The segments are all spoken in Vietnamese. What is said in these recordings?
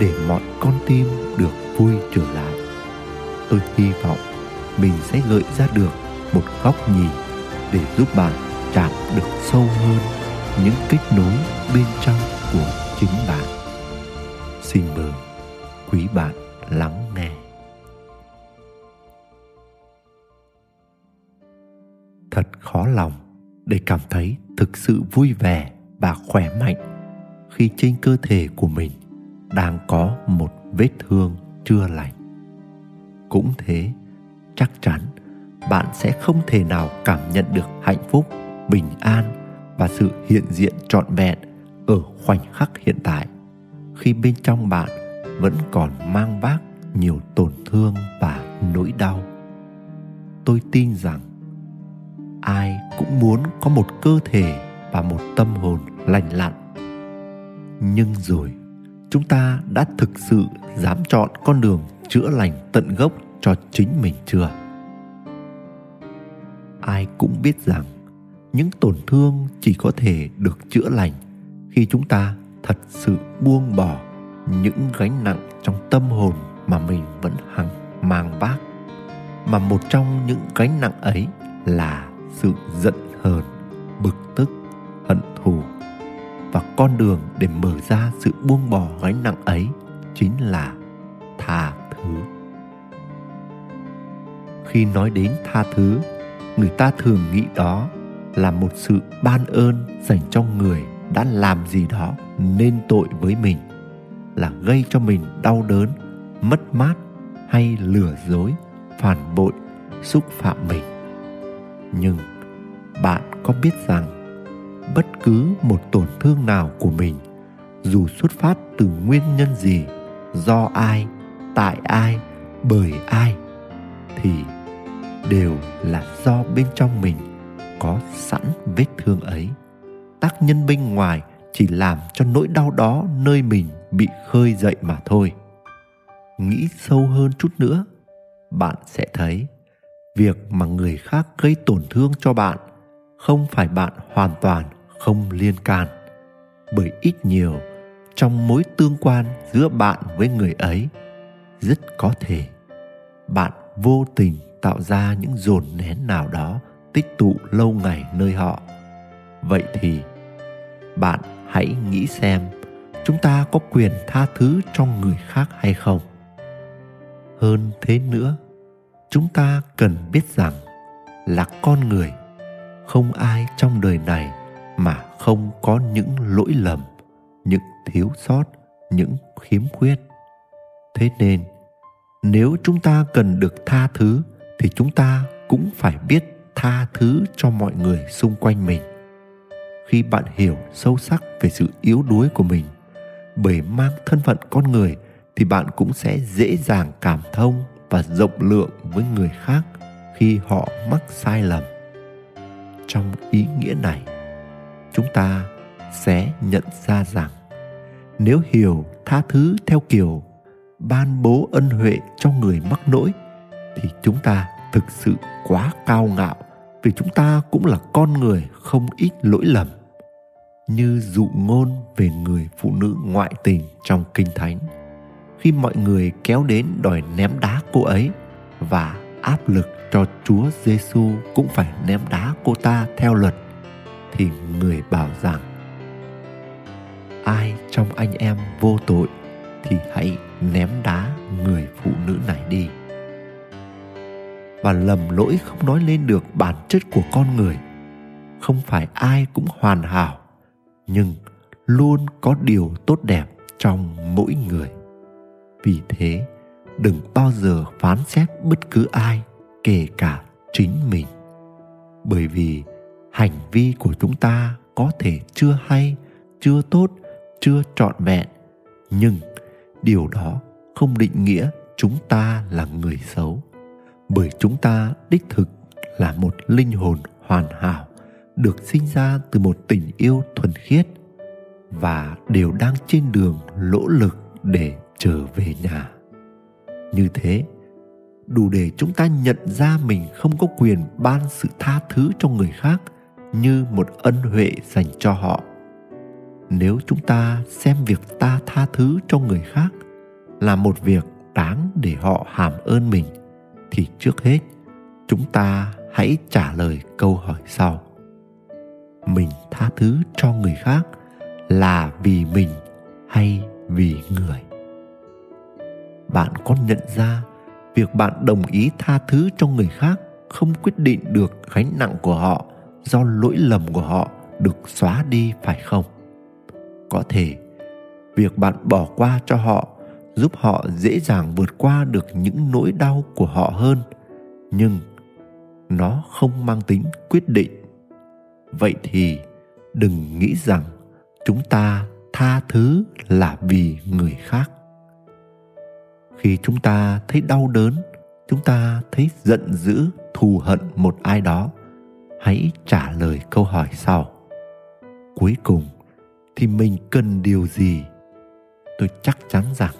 để mọi con tim được vui trở lại. Tôi hy vọng mình sẽ gợi ra được một góc nhìn để giúp bạn chạm được sâu hơn những kết nối bên trong của chính bạn. Xin mời quý bạn lắng nghe. Thật khó lòng để cảm thấy thực sự vui vẻ và khỏe mạnh khi trên cơ thể của mình đang có một vết thương chưa lành. Cũng thế, chắc chắn bạn sẽ không thể nào cảm nhận được hạnh phúc, bình an và sự hiện diện trọn vẹn ở khoảnh khắc hiện tại khi bên trong bạn vẫn còn mang vác nhiều tổn thương và nỗi đau. Tôi tin rằng ai cũng muốn có một cơ thể và một tâm hồn lành lặn. Nhưng rồi chúng ta đã thực sự dám chọn con đường chữa lành tận gốc cho chính mình chưa? Ai cũng biết rằng những tổn thương chỉ có thể được chữa lành khi chúng ta thật sự buông bỏ những gánh nặng trong tâm hồn mà mình vẫn hằng mang vác. Mà một trong những gánh nặng ấy là sự giận hờn, bực tức và con đường để mở ra sự buông bỏ gánh nặng ấy chính là tha thứ. Khi nói đến tha thứ, người ta thường nghĩ đó là một sự ban ơn dành cho người đã làm gì đó nên tội với mình, là gây cho mình đau đớn, mất mát hay lừa dối, phản bội, xúc phạm mình. Nhưng bạn có biết rằng bất cứ một tổn thương nào của mình, dù xuất phát từ nguyên nhân gì, do ai, tại ai, bởi ai, thì đều là do bên trong mình có sẵn vết thương ấy. Tác nhân bên ngoài chỉ làm cho nỗi đau đó nơi mình bị khơi dậy mà thôi. Nghĩ sâu hơn chút nữa, bạn sẽ thấy việc mà người khác gây tổn thương cho bạn không phải bạn hoàn toàn không liên can, bởi ít nhiều trong mối tương quan giữa bạn với người ấy rất có thể bạn vô tình tạo ra những dồn nén nào đó tích tụ lâu ngày nơi họ. Vậy thì bạn hãy nghĩ xem chúng ta có quyền tha thứ cho người khác hay không. Hơn thế nữa, chúng ta cần biết rằng là con người không ai trong đời này mà không có những lỗi lầm, những thiếu sót, những khiếm khuyết. Thế nên, nếu chúng ta cần được tha thứ, thì chúng ta cũng phải biết tha thứ cho mọi người xung quanh mình. Khi bạn hiểu sâu sắc về sự yếu đuối của mình bởi mang thân phận con người, thì bạn cũng sẽ dễ dàng cảm thông và rộng lượng với người khác khi họ mắc sai lầm. Trong ý nghĩa này chúng ta sẽ nhận ra rằng nếu hiểu tha thứ theo kiểu ban bố ân huệ cho người mắc lỗi thì chúng ta thực sự quá cao ngạo vì chúng ta cũng là con người không ít lỗi lầm, như dụ ngôn về người phụ nữ ngoại tình trong kinh thánh. Khi mọi người kéo đến đòi ném đá cô ấy và áp lực cho Chúa Giêsu cũng phải ném đá cô ta theo luật thì người bảo rằng, ai trong anh em vô tội thì hãy ném đá người phụ nữ này đi. Và lầm lỗi không nói lên được bản chất của con người. Không phải ai cũng hoàn hảo, nhưng luôn có điều tốt đẹp trong mỗi người. Vì thế, đừng bao giờ phán xét bất cứ ai, kể cả chính mình. Bởi vì hành vi của chúng ta có thể chưa hay, chưa tốt, chưa trọn vẹn. Nhưng điều đó không định nghĩa chúng ta là người xấu. Bởi chúng ta đích thực là một linh hồn hoàn hảo được sinh ra từ một tình yêu thuần khiết và đều đang trên đường lỗ lực để trở về nhà. Như thế, đủ để chúng ta nhận ra mình không có quyền ban sự tha thứ cho người khác như một ân huệ dành cho họ. Nếu chúng ta xem việc ta tha thứ cho người khác là một việc đáng để họ hàm ơn mình, thì trước hết, chúng ta hãy trả lời câu hỏi sau. Mình tha thứ cho người khác là vì mình hay vì người? Bạn có nhận ra việc bạn đồng ý tha thứ cho người khác không quyết định được gánh nặng của họ do lỗi lầm của họ được xóa đi, phải không? Có thể, việc bạn bỏ qua cho họ giúp họ dễ dàng vượt qua được những nỗi đau của họ hơn, nhưng nó không mang tính quyết định. Vậy thì đừng nghĩ rằng chúng ta tha thứ là vì người khác. Khi chúng ta thấy đau đớn, chúng ta thấy giận dữ, thù hận một ai đó hãy trả lời câu hỏi sau. Cuối cùng thì mình cần điều gì? Tôi chắc chắn rằng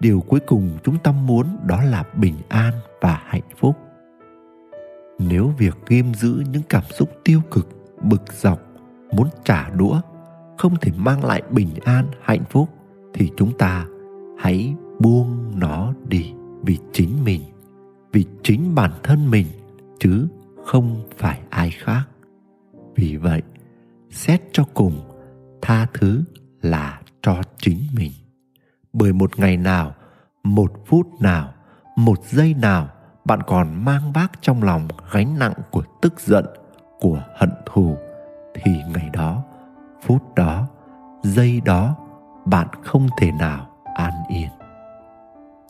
điều cuối cùng chúng ta muốn đó là bình an và hạnh phúc. Nếu việc ghim giữ những cảm xúc tiêu cực, bực dọc, muốn trả đũa, không thể mang lại bình an, hạnh phúc, thì chúng ta hãy buông nó đi vì chính mình, vì chính bản thân mình chứ không phải ai khác. Vì vậy, xét cho cùng, tha thứ là cho chính mình. Bởi một ngày nào, một phút nào, một giây nào, bạn còn mang vác trong lòng gánh nặng của tức giận, của hận thù, thì ngày đó, phút đó, giây đó, bạn không thể nào an yên.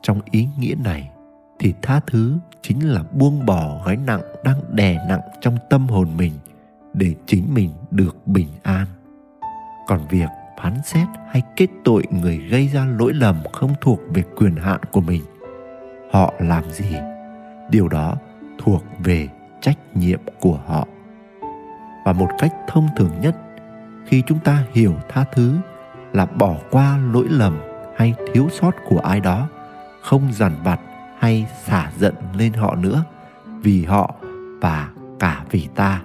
Trong ý nghĩa này thì tha thứ chính là buông bỏ gánh nặng đang đè nặng trong tâm hồn mình để chính mình được bình an. Còn việc phán xét hay kết tội người gây ra lỗi lầm không thuộc về quyền hạn của mình, họ làm gì? Điều đó thuộc về trách nhiệm của họ. Và một cách thông thường nhất, khi chúng ta hiểu tha thứ là bỏ qua lỗi lầm hay thiếu sót của ai đó, không dằn vặt hay xả giận lên họ nữa, vì họ và cả vì ta.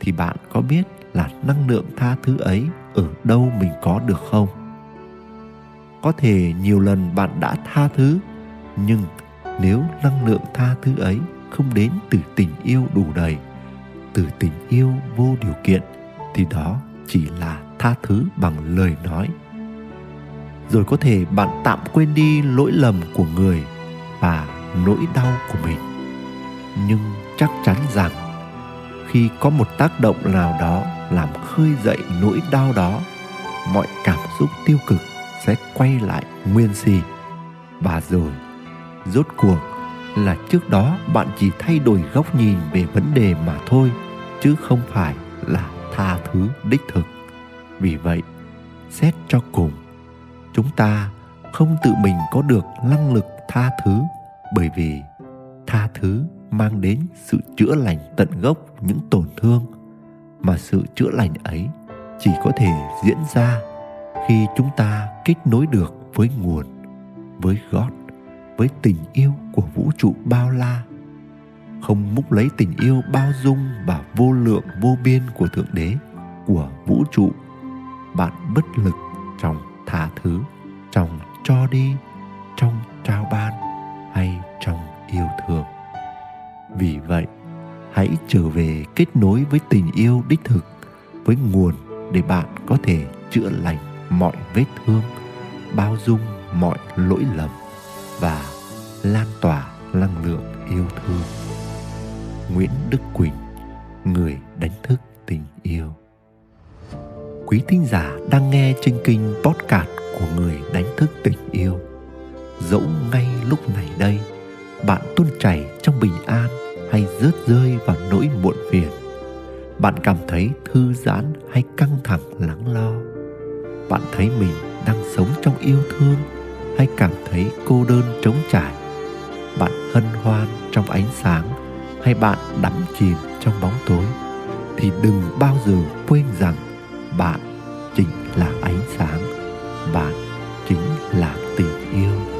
Thì bạn có biết là năng lượng tha thứ ấy ở đâu mình có được không? Có thể nhiều lần bạn đã tha thứ, nhưng nếu năng lượng tha thứ ấy không đến từ tình yêu đủ đầy, từ tình yêu vô điều kiện, thì đó chỉ là tha thứ bằng lời nói. Rồi có thể bạn tạm quên đi lỗi lầm của người và nỗi đau của mình. Nhưng chắc chắn rằng, khi có một tác động nào đó làm khơi dậy nỗi đau đó, mọi cảm xúc tiêu cực sẽ quay lại nguyên si. Và rồi, rốt cuộc là trước đó bạn chỉ thay đổi góc nhìn về vấn đề mà thôi, chứ không phải là tha thứ đích thực. Vì vậy, xét cho cùng, chúng ta không tự mình có được năng lực tha thứ bởi vì tha thứ mang đến sự chữa lành tận gốc những tổn thương, mà sự chữa lành ấy chỉ có thể diễn ra khi chúng ta kết nối được với nguồn, với gót với tình yêu của vũ trụ bao la. Không múc lấy tình yêu bao dung và vô lượng vô biên của thượng đế, của vũ trụ, bạn bất lực trong tha thứ, trong cho đi, trong trao ban hay trong yêu thương. Vì vậy, hãy trở về kết nối với tình yêu đích thực, với nguồn để bạn có thể chữa lành mọi vết thương, bao dung mọi lỗi lầm và lan tỏa năng lượng yêu thương. Nguyễn đức quỳnh, người đánh thức tình yêu. Quý thính giả đang nghe trên kênh podcast của người đánh thức tình yêu dẫu ngay lúc này đây, bạn tuôn chảy trong bình an hay rớt rơi vào nỗi muộn phiền. Bạn cảm thấy thư giãn hay căng thẳng, lắng lo. Bạn thấy mình đang sống trong yêu thương hay cảm thấy cô đơn trống trải. Bạn hân hoan trong ánh sáng hay bạn đắm chìm trong bóng tối. Thì đừng bao giờ quên rằng bạn chính là ánh sáng, bạn chính là tình yêu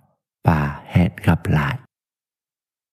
ป่าแหดกับหลาด